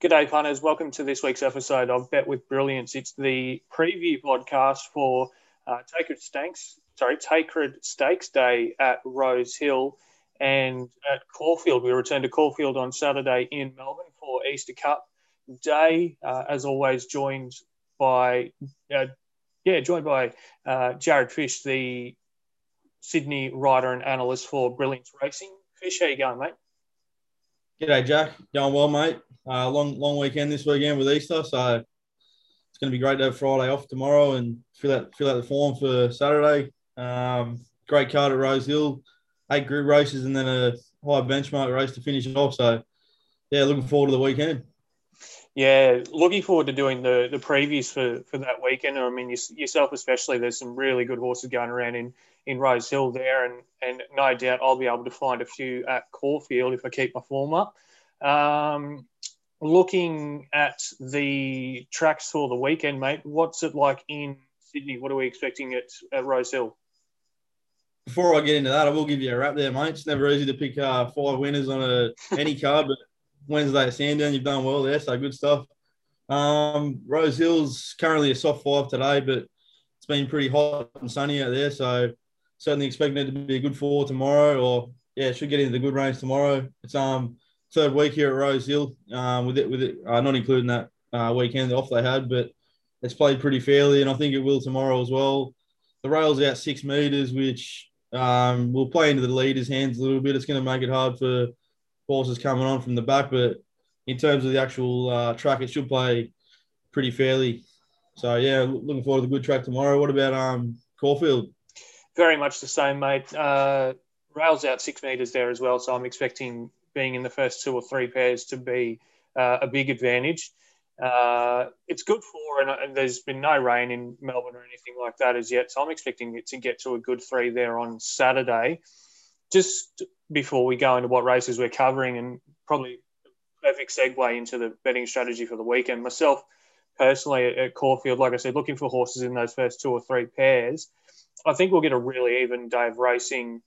G'day, punters. Welcome to this week's episode of Bet with Brilliance. It's the preview podcast for uh, Tancred Stakes, sorry, Tancred Stakes Day at Rosehill and at Caulfield. We return to Caulfield on Saturday in Melbourne for Easter Cup Day. Uh, as always, joined by, uh, yeah, joined by uh, Jared Fish, the Sydney writer and analyst for Brilliance Racing. Fish, how you going, mate? G'day, Jack. Going well, mate. Uh, long long weekend this weekend with Easter, so it's going to be great to have Friday off tomorrow and fill out fill out the form for Saturday. Um, great card at Rosehill, eight group races and then a high benchmark race to finish it off. So, yeah, looking forward to the weekend. Yeah, looking forward to doing the the previews for for that weekend. I mean, yourself especially. There's some really good horses going around in in Rosehill there, and and no doubt I'll be able to find a few at Caulfield if I keep my form up. Um, looking at the tracks for the weekend, mate, what's it like in Sydney? What are we expecting at, at Rosehill? Before I get into that, I will give you a wrap there, mate. It's never easy to pick uh, five winners on a any card, but Wednesday at Sandown, you've done well there, so good stuff. Um, Rosehill's currently a soft five today, but it's been pretty hot and sunny out there, so certainly expecting it to be a good four tomorrow, or yeah, it should get into the good range tomorrow. It's um third week here at Rosehill, um, with it with it uh, not including that uh, weekend off they had, but it's played pretty fairly, and I think it will tomorrow as well. The rail's out six meters, which um, will play into the leader's hands a little bit. It's going to make it hard for horses coming on from the back, but in terms of the actual uh, track, it should play pretty fairly. So yeah, looking forward to the good track tomorrow. What about um, Caulfield? Very much the same, mate. Uh, rails out six meters there as well, so I'm expecting being in the first two or three pairs to be uh, a big advantage. Uh, it's good for, and, and, there's been no rain in Melbourne or anything like that as yet. So I'm expecting it to get to a good three there on Saturday. Just before we go into what races we're covering, and probably a perfect segue into the betting strategy for the weekend. Myself, personally, at Caulfield, like I said, looking for horses in those first two or three pairs. I think we'll get a really even day of racing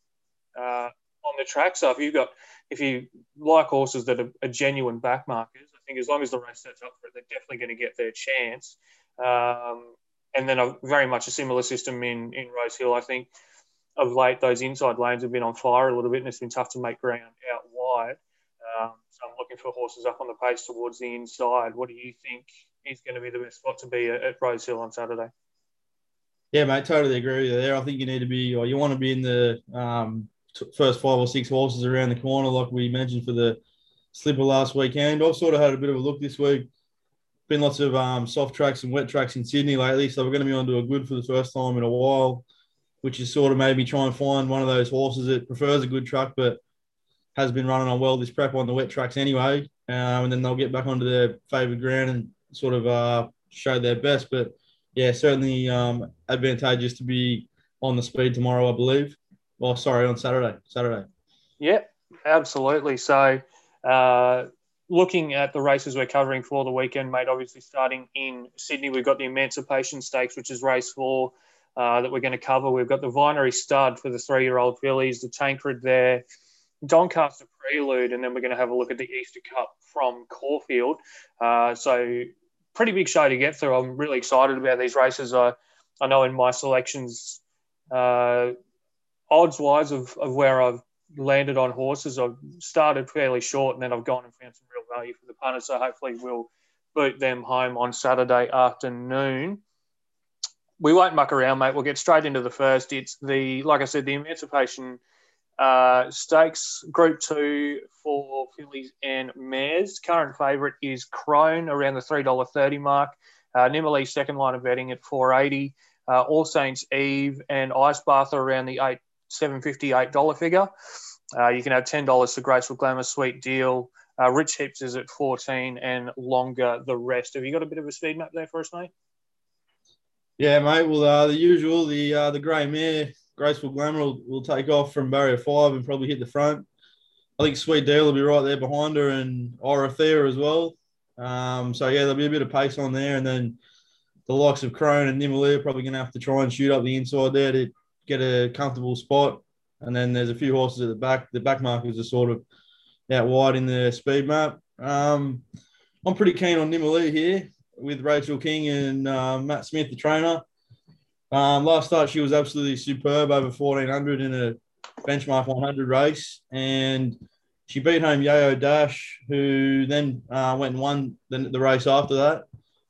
uh, on the track. So if you've got if you like horses that are, are genuine backmarkers, I think as long as the race sets up for it, they're definitely going to get their chance. Um, and then a very much a similar system in in Rosehill. I think of late those inside lanes have been on fire a little bit, and it's been tough to make ground out wide. Um, so I'm looking for horses up on the pace towards the inside. What do you think is going to be the best spot to be at, at Rosehill on Saturday? Yeah, mate, totally agree with you there. I think you need to be, or you want to be in the um, first five or six horses around the corner, like we mentioned for the slipper last weekend. I've sort of had a bit of a look this week. Been lots of um, soft tracks and wet tracks in Sydney lately, so we're going to be onto a good for the first time in a while, which is sort of made me try and find one of those horses that prefers a good track, but has been running on well this prep on the wet tracks anyway. Um, and then they'll get back onto their favourite ground and sort of uh, show their best. But yeah, certainly um, advantageous to be on the speed tomorrow, I believe. Well, sorry, on Saturday. Saturday. Yep, absolutely. So, uh, looking at the races we're covering for the weekend, mate, obviously starting in Sydney, we've got the Emancipation Stakes, which is race four uh, that we're going to cover. We've got the Vinery Stud for the three year old fillies, the Tancred there, Doncaster Prelude, and then we're going to have a look at the Easter Cup from Caulfield. Uh, so, pretty big show to get through. I'm really excited about these races. I, I know in my selections, uh, odds wise of, of where I've landed on horses, I've started fairly short and then I've gone and found some real value for the punters. So hopefully we'll boot them home on Saturday afternoon. We won't muck around, mate. We'll get straight into the first. It's the, like I said, the Emancipation uh, Stakes Group Two for fillies and mares. Current favourite is Krone around the three dollar thirty mark. Uh, second line of betting at four eighty. Uh, All Saints Eve and Ice Bath are around the eight seven fifty eight dollar figure. Uh, you can have ten dollars for Graceful Glamour Sweet Deal. Uh, Rich Hips is at fourteen, and longer the rest. Have you got a bit of a speed map there for us, mate? Yeah, mate. Well, uh, the usual, the uh, the grey mare, Graceful Glamour, will, will take off from barrier five and probably hit the front. I think Sweet Deal will be right there behind her, and Orothea as well. Um, so yeah, there'll be a bit of pace on there, and then the likes of Krone and Nimalee are probably going to have to try and shoot up the inside there to get a comfortable spot. And then there's a few horses at the back. The back markers are sort of out wide in the speed map. Um, I'm pretty keen on Nimalee here with Rachel King and uh, Matt Smith, the trainer. Um, last start, she was absolutely superb over 1400 in a benchmark 100 race. And she beat home Yayo Dash, who then uh, went and won the, the race after that.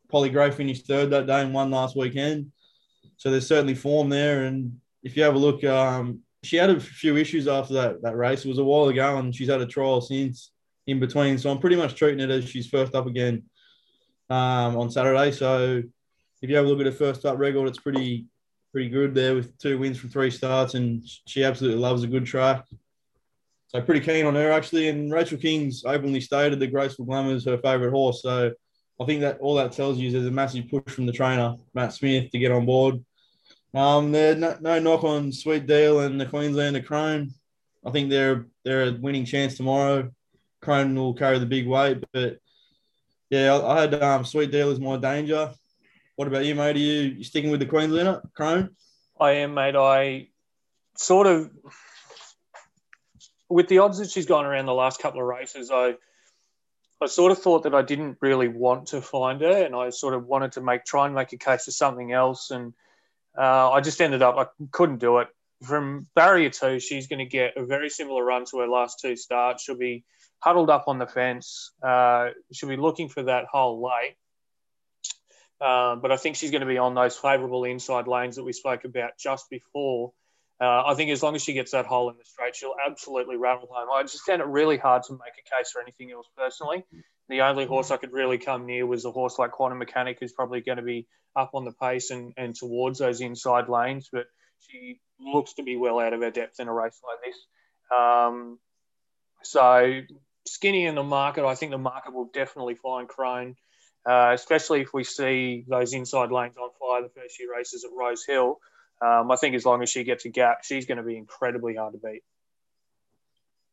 Polly Gray finished third that day and won last weekend. So there's certainly form there. And if you have a look, um, she had a few issues after that, that race. It was a while ago and she's had a trial since in between. So I'm pretty much treating it as she's first up again um, on Saturday. So if you have a look at her first up record, it's pretty pretty good there with two wins from three starts, and she absolutely loves a good track. So pretty keen on her actually. And Rachel King's openly stated that Graceful Glamour is her favourite horse. So I think that all that tells you is there's a massive push from the trainer Matt Smith to get on board. Um, there's no, no knock on Sweet Deal and the Queenslander Krone. I think they're they're a winning chance tomorrow. Krone will carry the big weight, but yeah, I, I had um, Sweet Deal as my danger. What about you, mate? Are you, you sticking with the Queenslander Krone? I am, mate. I sort of with the odds that she's gone around the last couple of races, I I sort of thought that I didn't really want to find her, and I sort of wanted to make try and make a case for something else, and uh, I just ended up I couldn't do it. From barrier two, she's going to get a very similar run to her last two starts. She'll be huddled up on the fence. Uh, she'll be looking for that hole late. Uh, but I think she's going to be on those favourable inside lanes that we spoke about just before. Uh, I think as long as she gets that hole in the straight, she'll absolutely rattle home. I just found it really hard to make a case for anything else personally. The only horse I could really come near was a horse like Quantum Mechanic, who's probably going to be up on the pace and, and towards those inside lanes. But she looks to be well out of her depth in a race like this. Um, so skinny in the market, I think the market will definitely find Krone, uh, especially if we see those inside lanes on fire the first few races at Rosehill. Um, I think as long as she gets a gap, she's going to be incredibly hard to beat.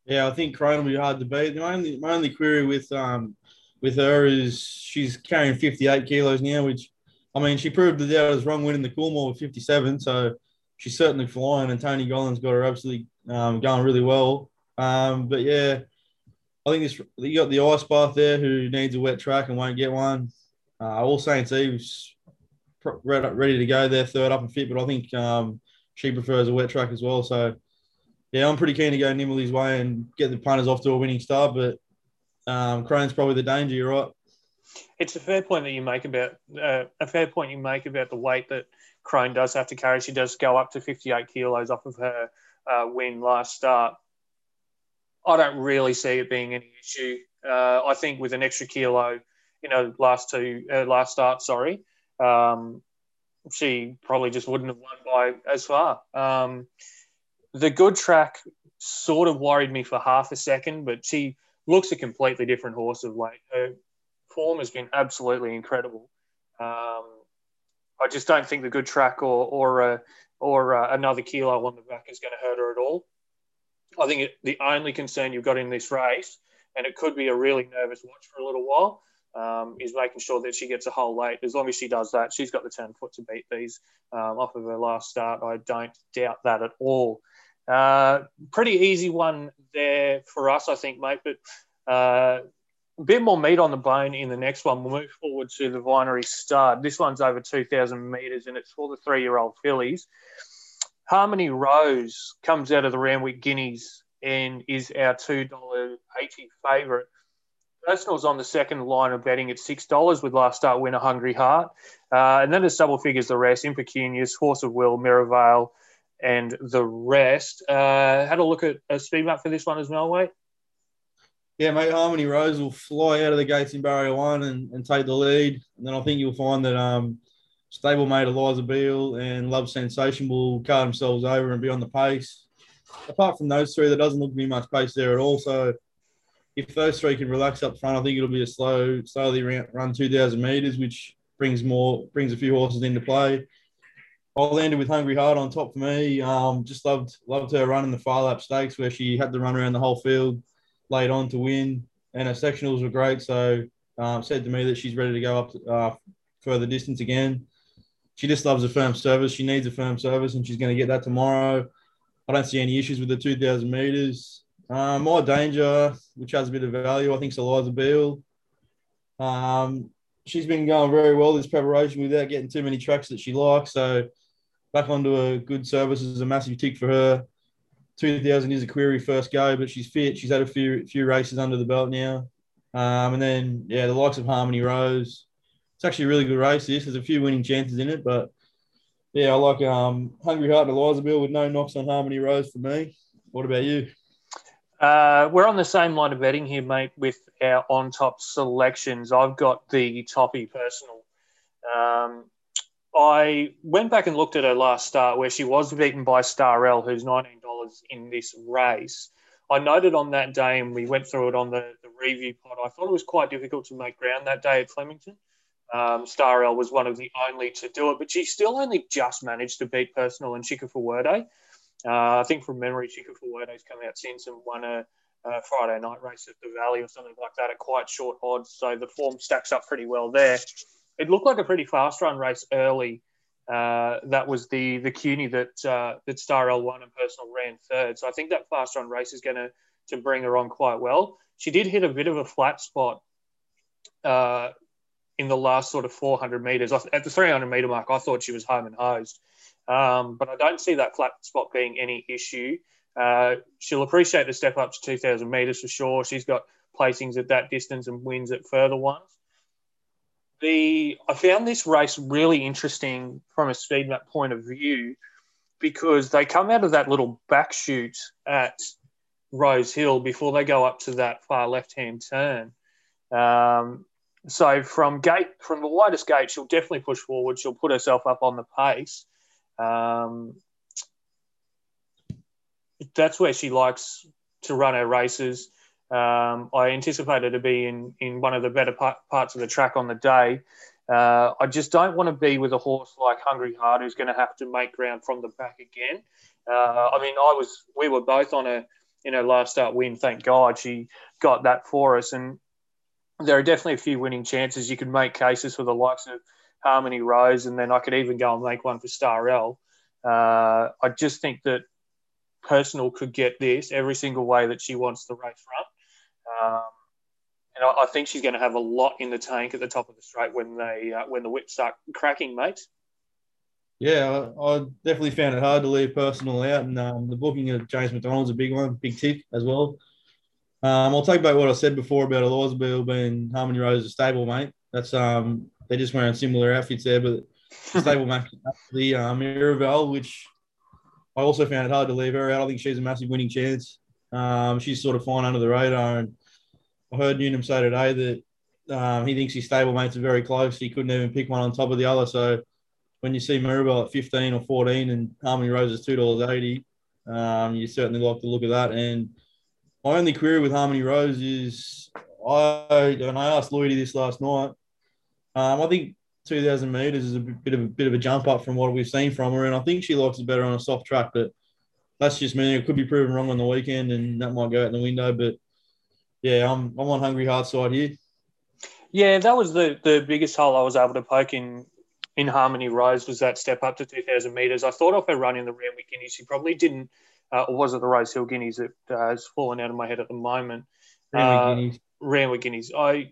Yeah, I think Krone will be hard to beat. My only, my only query with um, with her is she's carrying 58 kilos now, which I mean, she proved that I was wrong winning the Coolmore with 57, so she's certainly flying. And Tony Gollan's got her absolutely um, going really well. Um, but yeah, I think this you got the ice bath there who needs a wet track and won't get one. Uh, All Saints Eve's ready to go there, third up and fit, but I think um, she prefers a wet track as well. So, yeah, I'm pretty keen to go Nimalee way and get the punters off to a winning start. But um, Krone's probably the danger. You're right. It's a fair point that you make about uh, a fair point you make about the weight that Krone does have to carry. She does go up to 58 kilos off of her uh, win last start. I don't really see it being any issue. Uh, I think with an extra kilo, you know, last two uh, last start, sorry, um, she probably just wouldn't have won by as far. Um, the good track sort of worried me for half a second, but she looks a completely different horse of late. Her form has been absolutely incredible. Um, I just don't think the good track or or uh, or uh, another kilo on the back is going to hurt her at all. I think the only concern you've got in this race, and it could be a really nervous watch for a little while, um, is making sure that she gets a hole late. As long as she does that, she's got the 10 foot to beat these um, off of her last start. I don't doubt that at all. Uh, pretty easy one there for us, I think, mate. But uh, a bit more meat on the bone in the next one. We'll move forward to the Vinery Stud. This one's over 2,000 metres and it's for the three year old fillies. Harmony Rose comes out of the Randwick Guineas and is our $2.80 favourite. Personal's on the second line of betting at $6 with last start winner Hungry Heart. Uh, and then there's double figures the rest, Impecunious, Horse of Will, Mirrorvale, and the rest. Uh, had a look at a speed map for this one as well, mate. Yeah, mate, Harmony Rose will fly out of the gates in barrier one and, and take the lead. And then I think you'll find that um, stablemate Eliza Beale and Love Sensation will car themselves over and be on the pace. Apart from those three, there doesn't look to be much pace there at all. So if those three can relax up front, I think it'll be a slow, slowly run 2,000 metres, which brings more, brings a few horses into play. I landed with Hungry Heart on top for me. Um, just loved loved her run in the Phar Lap Stakes where she had to run around the whole field late on to win, and her sectionals were great. So um, said to me that she's ready to go up uh, further distance again she just loves a firm service. She needs a firm service, and she's going to get that tomorrow. I don't see any issues with the 2,000 meters. More danger, which has a bit of value, I think, is Eliza Beale. Um, she's been going very well this preparation without getting too many tracks that she likes. So back onto a good service is a massive tick for her. 2000 is a query first go, but she's fit. She's had a few few races under the belt now. Um, and then, yeah, the likes of Harmony Rose. It's actually a really good race, this. There's a few winning chances in it, but yeah, I like um, Hungry Heart and Eliza Bill with no knocks on Harmony Rose for me. What about you? Uh, we're on the same line of betting here, mate, with our on top selections. I've got the toppy personal. Um, I went back and looked at her last start where she was beaten by Star L, who's $19 in this race. I noted on that day, and we went through it on the, the review pod, I thought it was quite difficult to make ground that day at Flemington. Um, Star L was one of the only to do it, but she still only just managed to beat Personal and Chica Fuerte. Uh, I think from memory, Chica Fuerte's come out since and won a, a, Friday night race at the Valley or something like that at quite short odds. So the form stacks up pretty well there. It looked like a pretty fast run race early. Uh, that was the the Kewney that uh, that Star L won and Personal ran third. So I think that fast run race is going to to bring her on quite well. She did hit a bit of a flat spot uh, in the last sort of 400 meters. At the 300 meter mark, I thought she was home and hosed. Um, but I don't see that flat spot being any issue. Uh, she'll appreciate the step up to 2,000 metres for sure. She's got placings at that distance and wins at further ones. The I found this race really interesting from a speed map point of view because they come out of that little back chute at Rosehill before they go up to that far left hand turn. Um, so from gate from the widest gate, she'll definitely push forward. She'll put herself up on the pace. Um, that's where she likes to run her races. Um, I anticipate her to be in, in one of the better part, parts of the track on the day. Uh, I just don't want to be with a horse like Hungry Heart who's going to have to make ground from the back again. Uh, I mean, I was we were both on a you know last start win. Thank God she got that for us, and there are definitely a few winning chances. You could make cases for the likes of Harmony Rose, and then I could even go and make one for Star L. Uh, I just think that Personal could get this every single way that she wants the race run. Um, and I, I, think she's going to have a lot in the tank at the top of the straight when they uh, when the whips start cracking, mate. Yeah, I, definitely found it hard to leave Personal out, and um, the booking of James McDonald's a big one, big tick as well. Um, I'll take back what I said before about Elizabeth being Harmony Rose's stable, mate. That's um, they're just wearing similar outfits there, but stable match the um, Miraval, which I also found it hard to leave her out. I think she's a massive winning chance. Um, she's sort of flying under the radar, and I heard Newnham say today that um, he thinks his stable mates are very close. He couldn't even pick one on top of the other. So when you see Mirabel at 15 or 14 and Harmony Rose is $2.80, um, you certainly like the look of that. And my only query with Harmony Rose is I and I asked Lloydie this last night. Um, I think 2,000 meters is a bit of a bit of a jump up from what we've seen from her, and I think she likes it better on a soft track. But that's just me. It could be proven wrong on the weekend, and that might go out the window. But yeah, I'm I'm on Hungry Heart side here. Yeah, that was the the biggest hole I was able to poke in in Harmony Rose was that step up to 2,000 meters. I thought of her running the Randwick Guineas. She probably didn't, uh, or was it the Rosehill Guineas that uh, has fallen out of my head at the moment? Randwick uh, Guineas. Guineas. I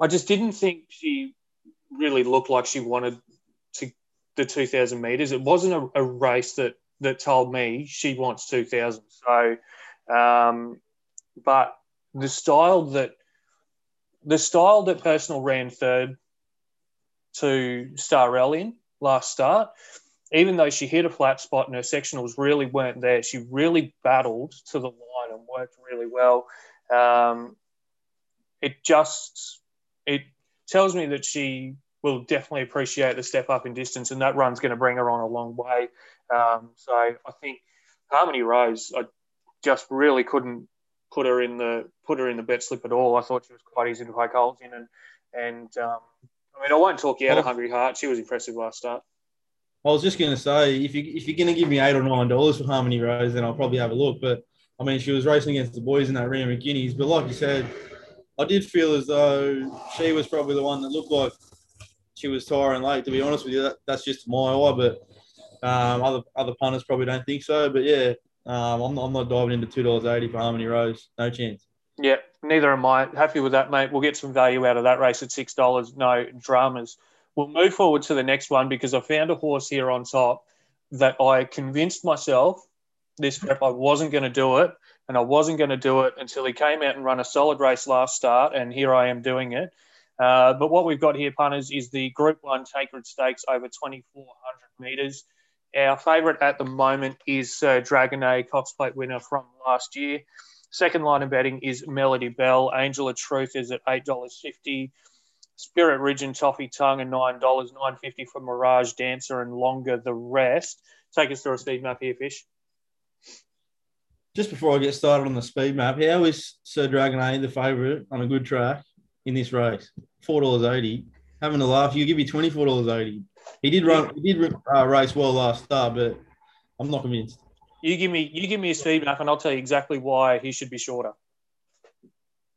I just didn't think she really looked like she wanted to the 2,000 meters. It wasn't a, a, race that that told me she wants 2,000. So, um, but the style that the style that personal ran third to Star L in last start, even though she hit a flat spot and her sectionals really weren't there, she really battled to the line and worked really well. Um, it just it tells me that she will definitely appreciate the step up in distance, and that run's going to bring her on a long way. Um, so I think Harmony Rose, I just really couldn't put her in the put her in the bet slip at all. I thought she was quite easy to poke holes in, and and um, I mean I won't talk you out of Hungry Heart. She was impressive last start. I was just going to say if you if you're going to give me eight or nine dollars for Harmony Rose, then I'll probably have a look. But I mean, she was racing against the boys in that Randwick Guineas. But like you said, I did feel as though she was probably the one that looked like she was tiring late. To be honest with you, that, that's just my eye, but um, other other punters probably don't think so. But yeah, um, I'm, I'm not diving into two dollars eighty for Harmony Rose. No chance. Yeah, neither am I. Happy with that, mate. We'll get some value out of that race at six dollars. No dramas. We'll move forward to the next one because I found a horse here on top that I convinced myself this prep I wasn't going to do it, and I wasn't going to do it until he came out and run a solid race last start, and here I am doing it. Uh, but what we've got here, punters, is the Group One Tancred Stakes over 2,400 metres. Our favourite at the moment is uh, Dragonet, Cox Plate winner from last year. Second line of betting is Melody Belle. Angel of Truth is at $8.50. Spirit Ridge and Toffee Tongue and $9, $9.50 for Mirage Dancer and Longer the rest. Take us through a speed map here, Fish. Just before I get started on the speed map, how is Sir Dragonet the favourite on a good track in this race? $4.80. Having a laugh, you give me $24.80. He did run, he did uh, race well last start, but I'm not convinced. You give me you give me a speed map, and I'll tell you exactly why he should be shorter.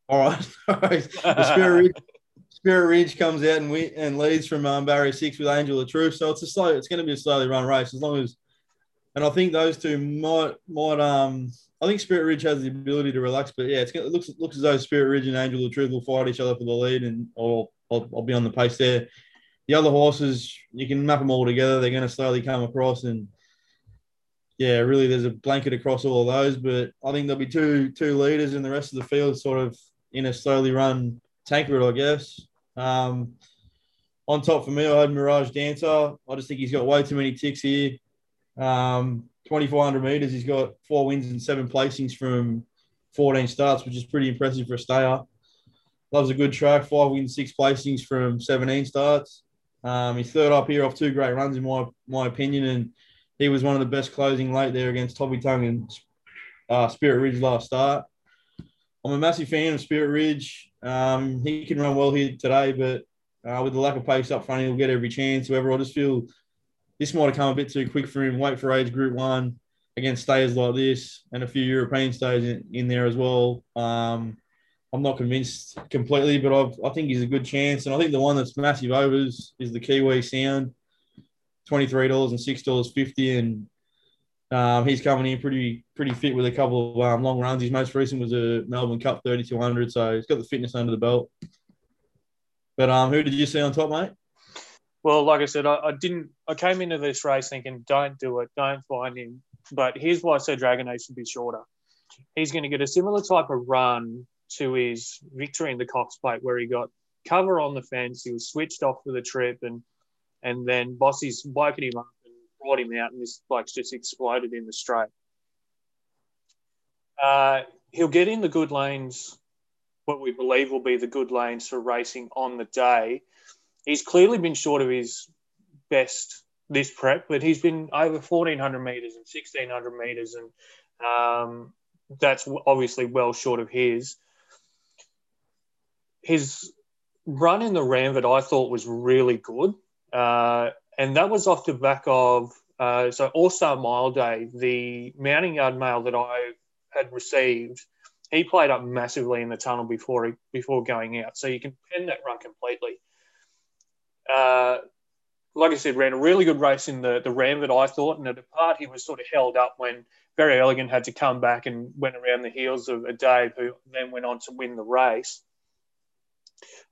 All right. All right. The Spirit Ridge, Spirit Ridge comes out and we, and leads from um, barrier six with Angel of Truth. So it's a slow. It's going to be a slowly run race as long as. And I think those two might might um. I think Spirit Ridge has the ability to relax, but yeah, it's, it looks looks as though Spirit Ridge and Angel of Truth will fight each other for the lead, and I'll, I'll, I'll be on the pace there. The other horses, you can map them all together. They're going to slowly come across and yeah, really, there's a blanket across all of those. But I think there'll be two two leaders, and the rest of the field sort of in a slowly run tanker, I guess. Um, on top for me, I had Mirage Dancer. I just think he's got way too many ticks here. Um, 2,400 meters, he's got four wins and seven placings from 14 starts, which is pretty impressive for a stayer. Loves a good track, five wins, six placings from 17 starts. Um, he's third up here off two great runs, in my my opinion, and he was one of the best closing late there against Toffee Tongue and uh, Spirit Ridge last start. I'm a massive fan of Spirit Ridge. Um, he can run well here today, but uh, with the lack of pace up front, he'll get every chance. However, I just feel this might have come a bit too quick for him. Weight for age Group One against stayers like this, and a few European stays in, in there as well. Um, I'm not convinced completely, but I've, i think he's a good chance. And I think the one that's massive overs is the Kiwi Sound twenty three dollars and six dollars fifty, and um, he's coming in pretty pretty fit with a couple of um, long runs. His most recent was a Melbourne Cup thirty two hundred, so he's got the fitness under the belt. But um, who did you see on top, mate? Well, like I said, I, I, didn't. I came into this race thinking, don't do it, don't find him. But here's why I said Dragonet should be shorter. He's going to get a similar type of run to his victory in the Cox Plate, where he got cover on the fence. He was switched off for the trip, and and then Bossy's woken him up brought him out, and this bloke's just exploded in the straight. Uh, he'll get in the good lanes, what we believe will be the good lanes for racing on the day. He's clearly been short of his best this prep, but he's been over 1400 meters and 1600 meters, and um, that's obviously well short of his. His run in the Randwick I thought was really good. Uh, and that was off the back of uh, so All Star Mile Day, the mounting yard mail that I had received. He played up massively in the tunnel before he, before going out, so you can pen that run completely. Uh, like I said, ran a really good race in the the ram that I thought, and at a part he was sort of held up when very elegant had to come back and went around the heels of a Dave, who then went on to win the race.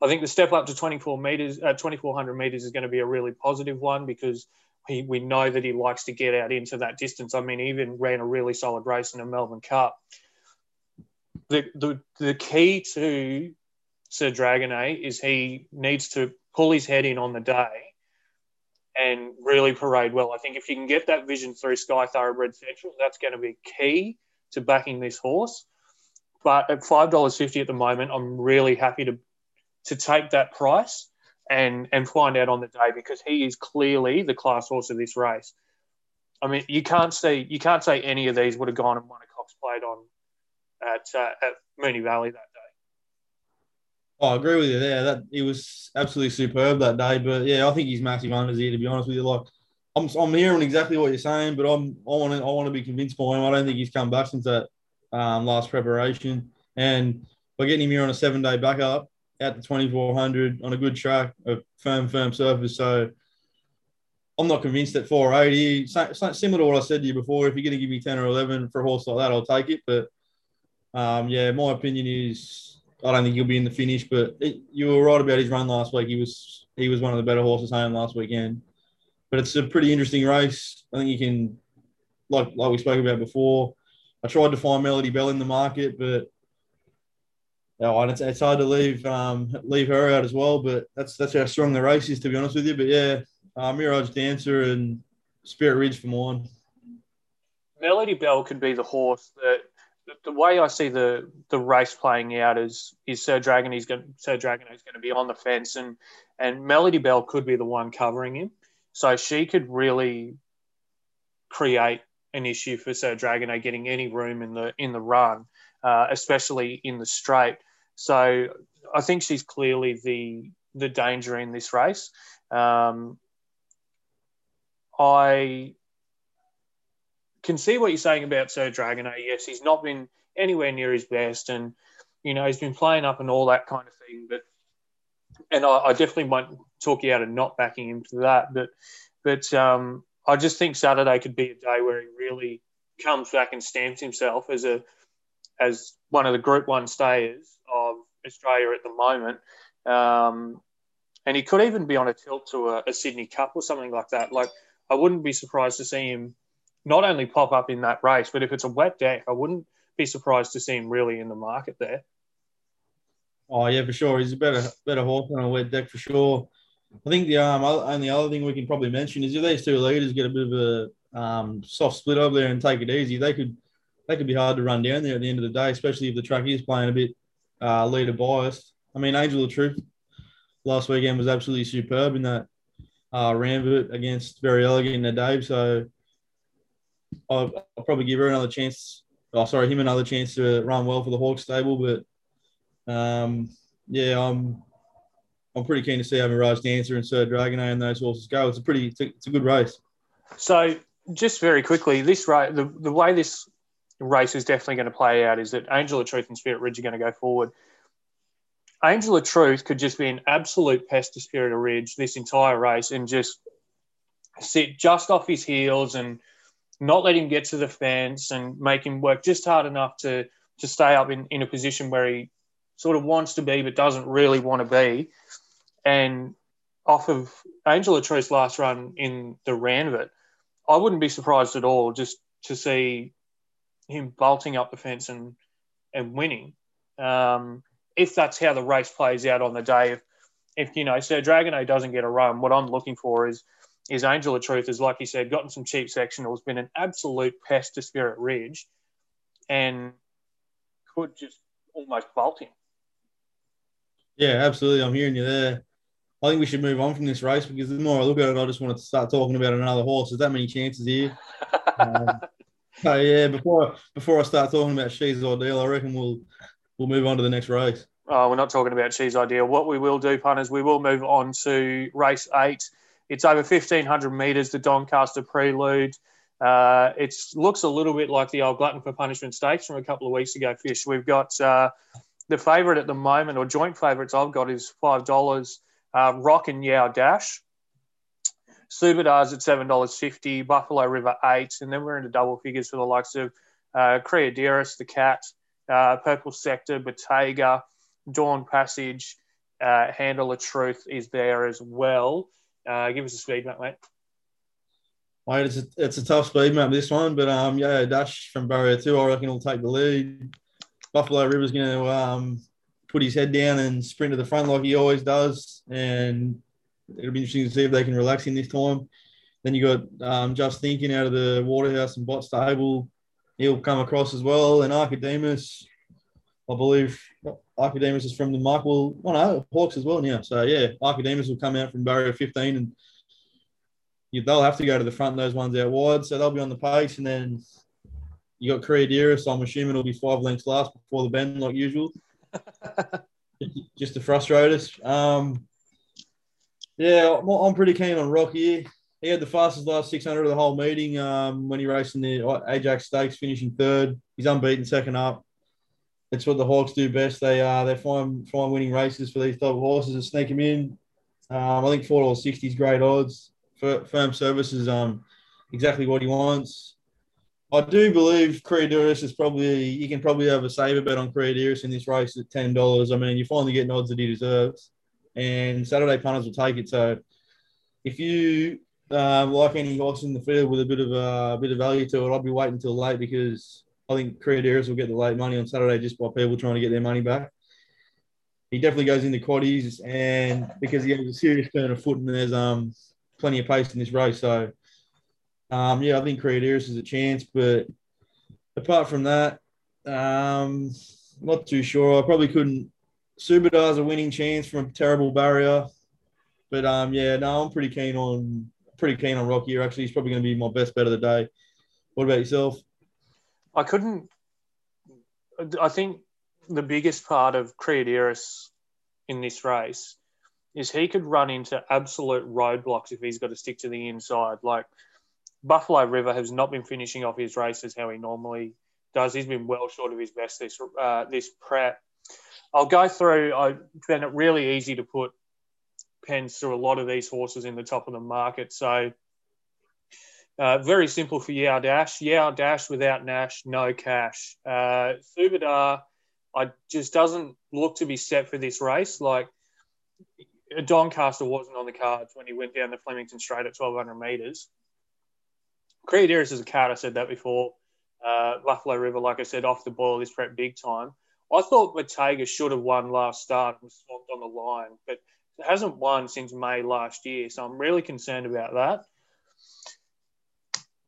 I think the step up to 24 meters, uh, 2400 meters is going to be a really positive one because he, we know that he likes to get out into that distance. I mean, he even ran a really solid race in a Melbourne Cup. The, the, the key to Sir Dragonet is he needs to pull his head in on the day and really parade well. I think if you can get that vision through Sky Thoroughbred Central, that's going to be key to backing this horse. But at five dollars fifty at the moment, I'm really happy to to take that price and and find out on the day because he is clearly the class horse of this race. I mean, you can't see you can't say any of these would have gone and won a Cox Plate on at uh, at Moonee Valley that day. Oh, I agree with you there. That he was absolutely superb that day. But yeah, I think he's massive unders here. To be honest with you, like I'm, I'm hearing exactly what you're saying, but I'm I want to I want to be convinced by him. I don't think he's come back since that um, last preparation, and by getting him here on a seven day backup, out to 2400 on a good track, a firm, firm surface. So I'm not convinced at 480. Similar to what I said to you before, if you're going to give me 10 or 11 for a horse like that, I'll take it. But Um, yeah, my opinion is I don't think he'll be in the finish, but it, you were right about his run last week. He was he was one of the better horses home last weekend. But it's a pretty interesting race. I think you can, like like we spoke about before. I tried to find Melody Belle in the market, but oh, it's, it's hard to leave um, leave her out as well. But that's that's how strong the race is, to be honest with you. But yeah, uh, Mirage Dancer and Spirit Ridge for mine. Melody Belle could be the horse that the way I see the the race playing out is is Sir Dragon. He's going Sir Dragon is going to be on the fence, and and Melody Belle could be the one covering him. So she could really create an issue for Sir Dragonet getting any room in the in the run, uh, especially in the straight. So I think she's clearly the the danger in this race. Um, I can see what you're saying about Sir Dragonet. Yes, he's not been anywhere near his best, and you know he's been playing up and all that kind of thing. But and I, I definitely won't talk you out of not backing him to that. But but um, I just think Saturday could be a day where he really comes back and stamps himself as a as one of the Group One stayers of Australia at the moment. Um, and he could even be on a tilt to a, a, Sydney Cup or something like that. Like I wouldn't be surprised to see him not only pop up in that race, but if it's a wet deck, I wouldn't be surprised to see him really in the market there. Oh yeah, for sure. He's a better better horse on a wet deck for sure. I think the um only other thing we can probably mention is if these two leaders get a bit of a um, soft split over there and take it easy, they could they could be hard to run down there at the end of the day, especially if the track is playing a bit uh, leader biased. I mean, Angel of Truth last weekend was absolutely superb in that uh, Ranvet against Very Elegant and Dave. So I'll, I'll, probably give her another chance. Oh, sorry, him another chance to run well for the Hawk stable. But um, yeah, I'm I'm pretty keen to see how Mirage Dancer and Sir Dragonet and those horses go. It's a pretty it's a, it's a good race. So just very quickly, this race, the, the way this race is definitely going to play out is that Angel of Truth and Spirit Ridge are going to go forward. Angel of Truth could just be an absolute pest to Spirit of Ridge this entire race and just sit just off his heels and not let him get to the fence and make him work just hard enough to to stay up in, in a position where he sort of wants to be but doesn't really want to be. And off of Angel of Truth's last run in the Randwick, I wouldn't be surprised at all just to see him bolting up the fence and and winning. Um, if that's how the race plays out on the day, if if you know Sir Dragonet doesn't get a run, what I'm looking for is is Angel of Truth is like you said, gotten some cheap sectionals, been an absolute pest to Spirit Ridge, and could just almost bolt him. Yeah, absolutely. I'm hearing you there. I think we should move on from this race because the more I look at it, I just want to start talking about another horse. There's that many chances here. um, so yeah, before before I start talking about She's Ideal, I reckon we'll we'll move on to the next race. Oh, we're not talking about She's Ideal. What we will do, punters, we will move on to race eight. It's over 1,500 metres, the Doncaster Prelude. Uh, it looks a little bit like the old Glutton for Punishment Stakes from a couple of weeks ago, Fish. We've got uh, the favourite at the moment, or joint favourites I've got, is $5 uh, Rock and Yao Dash. Subadars at $7.50, Buffalo River 8 and then we're into double figures for the likes of uh, the Cat, uh, Purple Sector, Bottega, Dawn Passage, uh, Handle of Truth is there as well. Uh, give us a speed map, mate. Mate, it's a, it's a tough speed map, this one, but um, yeah, Dash from Barrier 2, I reckon will take the lead. Buffalo River's going to um, put his head down and sprint to the front like he always does. And it'll be interesting to see if they can relax in this time. Then you got um, Just Thinking out of the Waterhouse and Bott Stable. He'll come across as well. And Archidemus, I believe Archidemus is from the Michael, oh no, Hawkes as well now. So yeah, Archidemus will come out from barrier 15 and you, they'll have to go to the front, those ones out wide. So they'll be on the pace. And then you got Creaderis. So I'm assuming it'll be five lengths last before the bend, like usual. Just to frustrate us. Um, yeah, I'm pretty keen on Rocky. He had the fastest last 600 of the whole meeting um, when he raced in the Ajax Stakes, finishing third. He's unbeaten second up. It's what the Hawkes do best. They uh, they find find winning races for these type of horses and sneak them in. Um, I think four dollars sixty is great odds. Firm service is um, exactly what he wants. I do believe Creedurus is probably you can probably have a saver bet on Creedurus in this race at ten dollars. I mean, you're finally get odds that he deserves, and Saturday punters will take it. So, if you um, like any horse in the field with a bit of a, a bit of value to it, I'll be waiting until late because I think Creedurus will get the late money on Saturday just by people trying to get their money back. He definitely goes into quaddies, and because he has a serious turn of foot, and there's um plenty of pace in this race, so um, yeah, I think Creedurus is a chance, but apart from that, um, not too sure. I probably couldn't. Subadar's a winning chance from a terrible barrier, but um, yeah, no, I'm pretty keen on pretty keen on Rocky. Actually, he's probably going to be my best bet of the day. What about yourself? I couldn't. I think the biggest part of Creedurus in this race is he could run into absolute roadblocks if he's got to stick to the inside. Like Buffalo River has not been finishing off his races how he normally does. He's been well short of his best this uh, this prep. I'll go through. I found it really easy to put pens through a lot of these horses in the top of the market. So uh, very simple for Yao Dash. Yao Dash without Nash, no cash. Uh, Subadar, I just doesn't look to be set for this race. Like Doncaster wasn't on the cards when he went down the Flemington Straight at 1200 metres. Creedurus is a card. I said that before. Uh, Buffalo River, like I said, off the ball this prep big time. I thought Bottega should have won last start and was swamped on the line, but hasn't won since May last year. So I'm really concerned about that.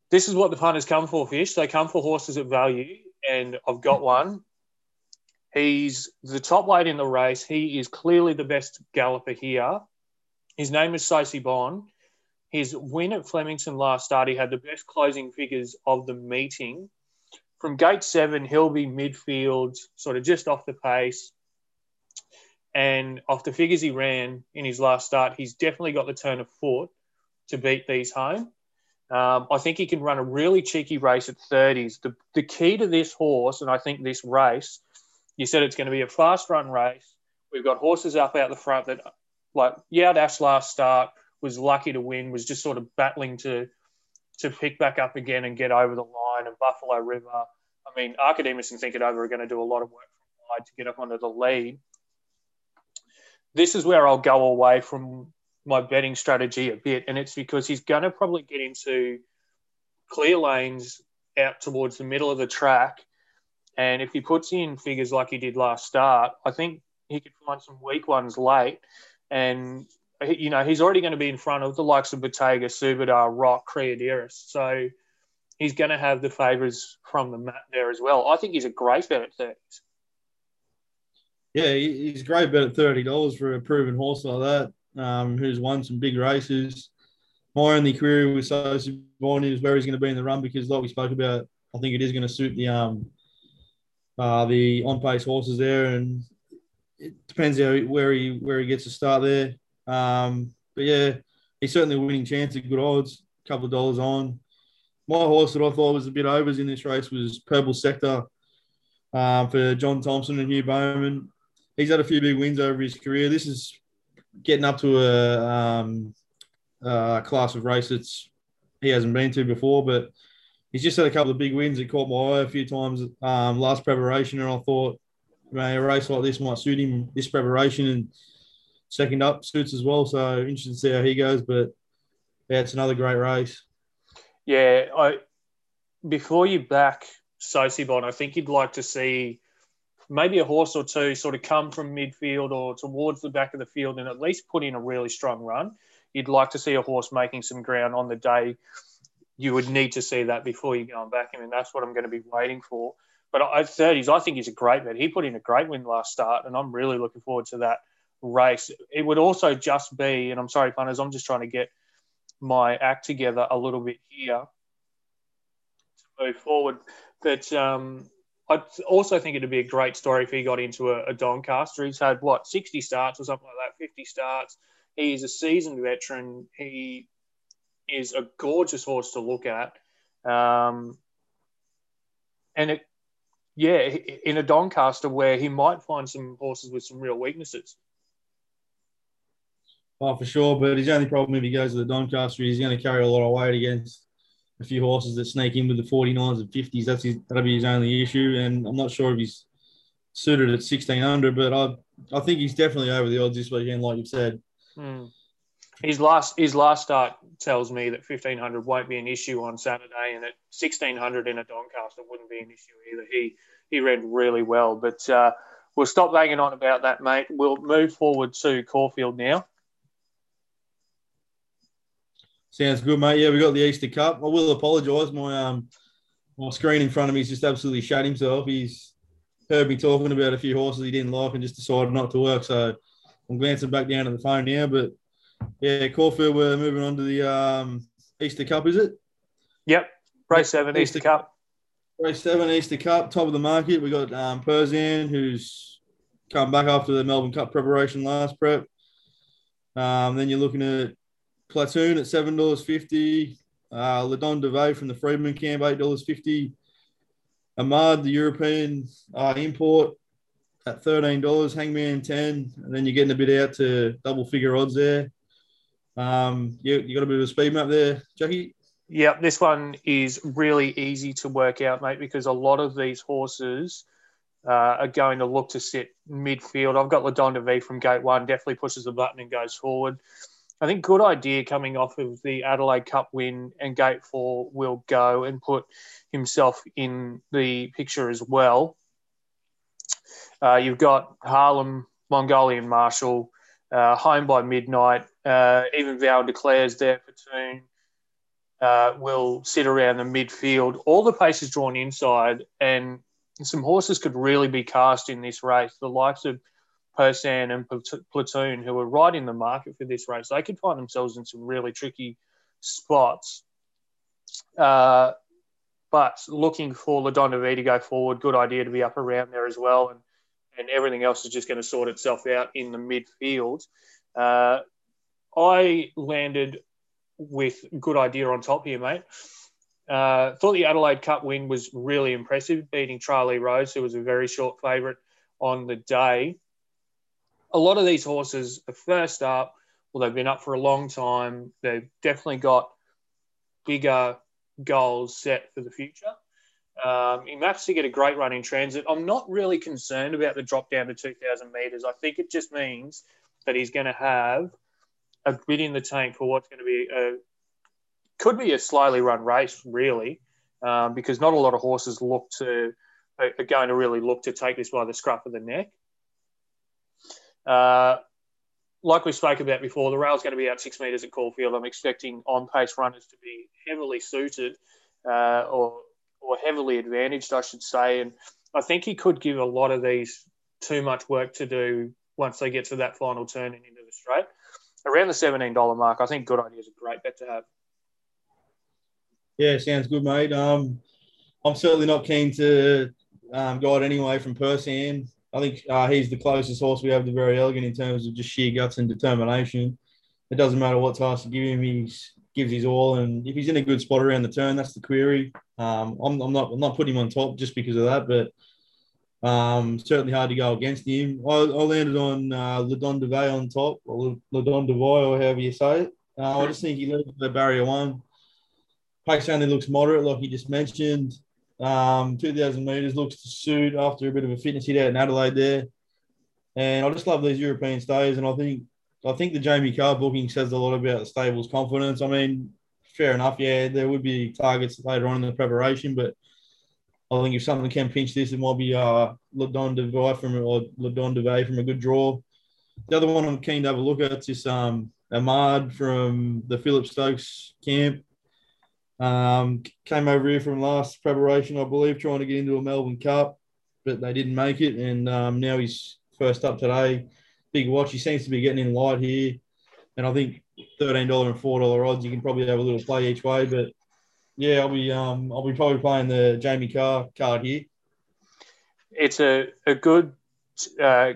This is what the punters come for, Fish. They come for horses at value, and I've got one. He's the top weight in the race. He is clearly the best galloper here. His name is Sosi Bond. His win at Flemington last start, he had the best closing figures of the meeting. From gate seven, he'll be midfield, sort of just off the pace. And off the figures he ran in his last start, he's definitely got the turn of foot to beat these home. Um, I think he can run a really cheeky race at 30s. The, the key to this horse, and I think this race, you said it's going to be a fast run race. We've got horses up out the front that, like Yao Dash last start, was lucky to win, was just sort of battling to to pick back up again and get over the line. And Buffalo River, I mean, Archidemus and Think It Over are going to do a lot of work from wide to get up onto the lead. This is where I'll go away from my betting strategy a bit, and it's because he's going to probably get into clear lanes out towards the middle of the track. And if he puts in figures like he did last start, I think he could find some weak ones late. And you know, he's already going to be in front of the likes of Bottega, Subadar, Rock, Creedurus. So he's going to have the favours from the mat there as well. I think he's a great bet at 30s. Yeah, he's a great bet at $30 for a proven horse like that, um, who's won some big races. My only query with Sosi Bond is where he's going to be in the run because, like we spoke about, I think it is going to suit the um uh, the on pace horses there, and it depends how, where he where he gets to start there. Um, but yeah, he's certainly a winning chance at good odds, a couple of dollars on. My horse that I thought was a bit overs in this race was Purple Sector um, for John Thompson and Hugh Bowman. He's had a few big wins over his career. This is getting up to a, um, a class of race that's he hasn't been to before, but he's just had a couple of big wins that caught my eye a few times um, last preparation, and I thought, man, a race like this might suit him this preparation, and second up suits as well. So interested to see how he goes. But yeah, it's another great race. Yeah, I before you back Sosibon, I think you'd like to see maybe a horse or two sort of come from midfield or towards the back of the field and at least put in a really strong run. You'd like to see a horse making some ground on the day. You would need to see that before you go and back him, and that's what I'm going to be waiting for. But at 30s, I think he's a great bet. He put in a great win last start, and I'm really looking forward to that race. It would also just be, and I'm sorry, punters, I'm just trying to get my act together a little bit here to move forward. But um, I also think it'd be a great story if he got into a, a Doncaster. He's had what 60 starts or something like that, 50 starts. He is a seasoned veteran. He is a gorgeous horse to look at. Um, and it, yeah, in a Doncaster where he might find some horses with some real weaknesses. Oh, for sure. But his only problem if he goes to the Doncaster, is he's going to carry a lot of weight against a few horses that sneak in with the 49s and 50s. That's his, that'll be his only issue. And I'm not sure if he's suited at 1600, but I I think he's definitely over the odds this weekend, like you've said. Mm. His last his last start tells me that 1500 won't be an issue on Saturday, and at 1600 in a Doncaster wouldn't be an issue either. He he ran really well, but uh, we'll stop banging on about that, mate. We'll move forward to Caulfield now. Sounds good, mate. Yeah, we got the Easter Cup. I will apologise. My um my screen in front of me is just absolutely shut himself. He's heard me talking about a few horses he didn't like and just decided not to work. So I'm glancing back down at the phone now. But yeah, Caulfield, we're moving on to the um, Easter Cup, is it? Yep. Race seven, Easter, Easter Cup. Race seven, Easter Cup, top of the market. We got um, Persan, who's come back after the Melbourne Cup preparation last prep. Um, then you're looking at Platoon at seven dollars fifty. Uh, Le Don De Vie from the Freedman camp eight dollars fifty. Ahmad, the European uh, import, at thirteen dollars. Hangman ten, and then you're getting a bit out to double figure odds there. Um, you, you got a bit of a speed map there, Jackie. Yeah, this one is really easy to work out, mate, because a lot of these horses uh, are going to look to sit midfield. I've got Le Don De Vie from gate one, definitely pushes the button and goes forward. I think good idea coming off of the Adelaide Cup win and gate four will go and put himself in the picture as well. Uh, you've got Harlem, Mongolian Marshal, uh, Home by Midnight, uh, even Val declares their platoon uh, will sit around the midfield. All the pace is drawn inside, and some horses could really be cast in this race. The likes of Persan and Platoon, who are right in the market for this race, they could find themselves in some really tricky spots. Uh, but looking for Le Don De Vie to go forward, good idea to be up around there as well. And, and everything else is just going to sort itself out in the midfield. Uh, I landed with good idea on top here, mate. Uh, thought the Adelaide Cup win was really impressive, beating Charlie Rose, who was a very short favourite on the day a lot of these horses are first up. Well, they've been up for a long time. They've definitely got bigger goals set for the future. Um, he maps to get a great run in transit. I'm not really concerned about the drop down to 2,000 metres. I think it just means that he's going to have a bit in the tank for what's going to be a could be a slowly run race, really, um, because not a lot of horses look to are going to really look to take this by the scruff of the neck. Uh, like we spoke about before, the rail's going to be out six metres at Caulfield. I'm expecting on pace runners to be heavily suited uh, or or heavily advantaged, I should say. And I think he could give a lot of these too much work to do once they get to that final turn and into the straight. Around the $17 mark, I think good idea is a great bet to have. Yeah, sounds good, mate. Um, I'm certainly not keen to um, guide anyway from Persan. I think uh, he's the closest horse we have to very elegant in terms of just sheer guts and determination. It doesn't matter what task you give him, he gives his all. And if he's in a good spot around the turn, that's the query. Um, I'm, I'm, not I'm not putting him on top just because of that, but um, certainly hard to go against him. I, I landed on uh, Le Don De Vie on top, or Le Don De Vie, or however you say it. Uh, I just think he led the barrier one. Pace only looks moderate, like you just mentioned. Um, 2,000 metres looks to suit after a bit of a fitness hit out in Adelaide there. And I just love these European stays. And I think I think the Jamie Kah booking says a lot about the stable's confidence. I mean, fair enough. Yeah, there would be targets later on in the preparation, but I think if something can pinch this, it might be uh, Le Don De Vie from Ladon from a good draw. The other one I'm keen to have a look at is um, Ahmad from the Philip Stokes camp. Um, came over here from last preparation, I believe, trying to get into a Melbourne Cup, but they didn't make it. And um, now he's first up today. Big watch. He seems to be getting in light here. And I think $13 and $4 odds, you can probably have a little play each way. But yeah, I'll be um, I'll be probably playing the Jamie Kah card here. It's a, a good uh,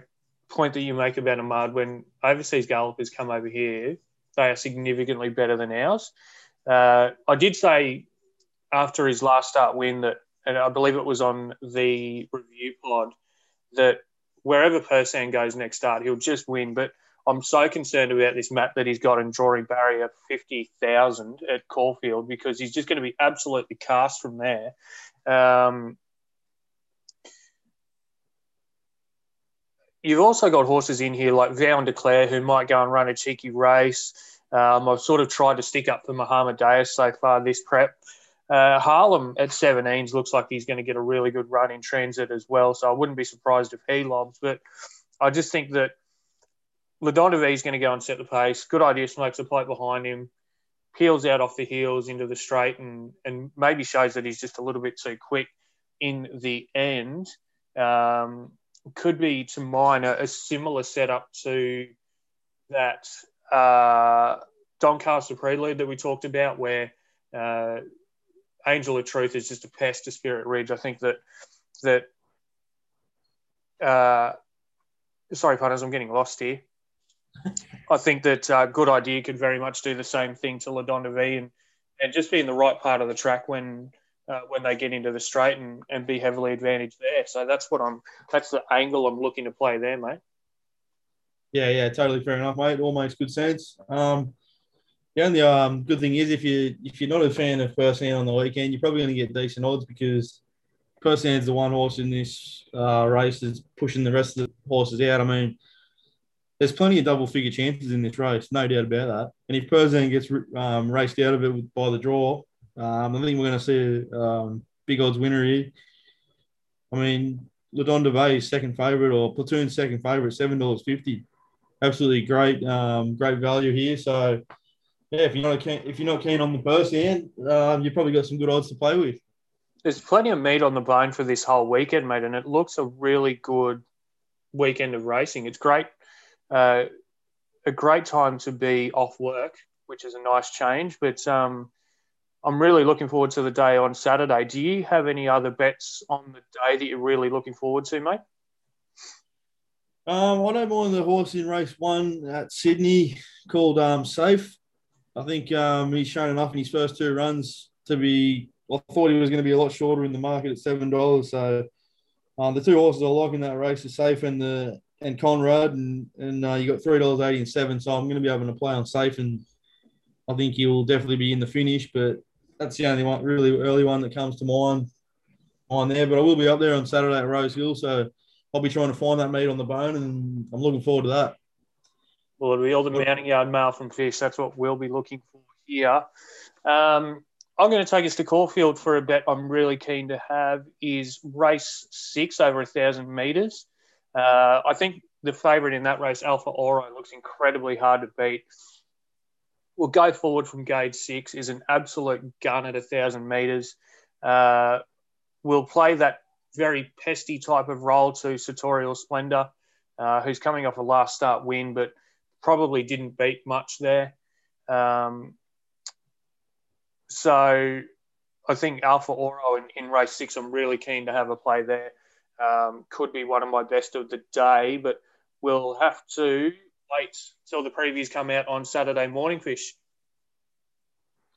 point that you make about Ahmad. When overseas gallopers come over here, they are significantly better than ours. Uh, I did say after his last start win that, and I believe it was on the review pod, that wherever Persan goes next start, he'll just win. But I'm so concerned about this map that he's got in drawing barrier 50,000 at Caulfield because he's just going to be absolutely cast from there. Um, you've also got horses in here like Vow and Declare who might go and run a cheeky race. Um, I've sort of tried to stick up for Muhammad Deus so far this prep. Uh, Harlem at 17s looks like he's going to get a really good run in transit as well, so I wouldn't be surprised if he lobs. But I just think that Ladonda is going to go and set the pace. Good idea, smokes a plate behind him, peels out off the heels into the straight, and and maybe shows that he's just a little bit too quick in the end. Um, could be to mine a, a similar setup to that uh, Doncaster prelude that we talked about, where uh, Angel of Truth is just a pest to Spirit Ridge. I think that that uh, sorry, partners, I'm getting lost here. I think that uh, Good Idea could very much do the same thing to Le Don De Vie and, and just be in the right part of the track when uh, when they get into the straight and, and be heavily advantaged there. So that's what I'm that's the angle I'm looking to play there, mate. Yeah, yeah, totally fair enough, mate. All makes good sense. Um, the only um, good thing is if you if you're not a fan of Hand on the weekend, you're probably going to get decent odds because First Hand's the one horse in this uh, race that's pushing the rest of the horses out. I mean, there's plenty of double figure chances in this race, no doubt about that. And if Persan gets um, raced out of it by the draw, um, I think we're going to see a um, big odds winner here. I mean, Ladonda Bay second favourite or Platoon second favourite, seven dollars fifty. Absolutely great, um, great value here. So, yeah, if you're not keen, if you're not keen on the hand, um, you've probably got some good odds to play with. There's plenty of meat on the bone for this whole weekend, mate, and it looks a really good weekend of racing. It's great uh, a great time to be off work, which is a nice change. But um, I'm really looking forward to the day on Saturday. Do you have any other bets on the day that you're really looking forward to, mate? Um, I don't mind the horse in race one at Sydney called um, Safe. I think um, he's shown enough in his first two runs to be. I thought he was going to be a lot shorter in the market at seven dollars. So um, the two horses I like in that race are Safe and the and Conrad, and and uh, you got three dollars eighty and seven. So I'm going to be able to play on safe, and I think he will definitely be in the finish. But that's the only one, really early one that comes to mind on there. But I will be up there on Saturday at Rosehill, so I'll be trying to find that meat on the bone, and I'm looking forward to that. Well, it'll be all the mounting yard mail from Fish. That's what we'll be looking for here. Um, I'm going to take us to Caulfield for a bet I'm really keen to have is race six over a thousand metres. Uh, I think the favourite in that race, Alpha Oro, looks incredibly hard to beat. We'll go forward from gauge six, is an absolute gun at a thousand metres. Uh, will play that very pesty type of role to Sartorial Splendour, uh, who's coming off a last start win, but probably didn't beat much there. Um, so I think Alpha Oro in, in race six, I'm really keen to have a play there. Um, could be one of my best of the day, but we'll have to wait till the previews come out on Saturday morning. Fish.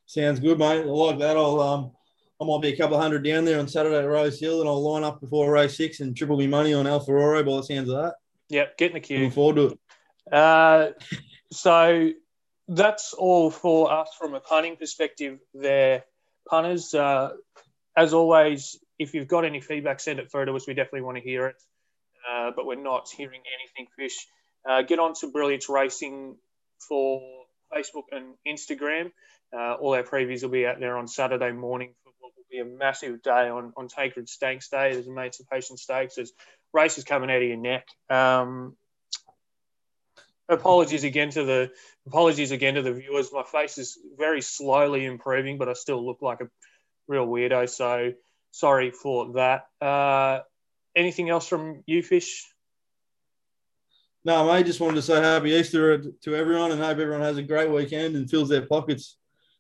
Sounds good, mate. I like that. I'll um, I might be a couple of hundred down there on Saturday at Rosehill, and I'll line up before race six and triple me money on Alpha Oro by the sounds of that. Yep, get in the queue. Looking forward to it. Uh, so that's all for us from a punting perspective. There, punters. Uh, as always, if you've got any feedback, send it through to us. We definitely want to hear it. Uh, but we're not hearing anything, Fish. Uh, get on to Brilliance Racing for Facebook and Instagram. Uh, all our previews will be out there on Saturday morning will be a massive day on, on Tancred Stakes Day. There's Emancipation Stakes. There's races coming out of your neck. Um, apologies again to the apologies again to the viewers. My face is very slowly improving, but I still look like a real weirdo. So sorry for that. Uh, anything else from you, Fish? No, mate. Just wanted to say happy Easter to everyone and hope everyone has a great weekend and fills their pockets.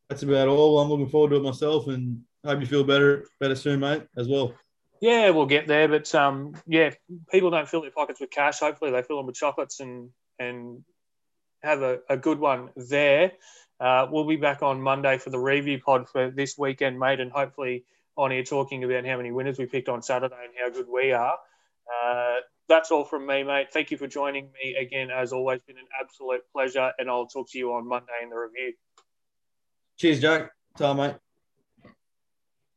That's about all. I'm looking forward to it myself and hope you feel better better soon, mate, as well. Yeah, we'll get there. But um, yeah, people don't fill their pockets with cash. Hopefully, they fill them with chocolates and and have a, a good one there. Uh, we'll be back on Monday for the review pod for this weekend, mate, and hopefully on here talking about how many winners we picked on Saturday and how good we are. Uh, that's all from me, mate. Thank you for joining me again. As always, been an absolute pleasure, and I'll talk to you on Monday in the review. Cheers, Jack. Tell mate.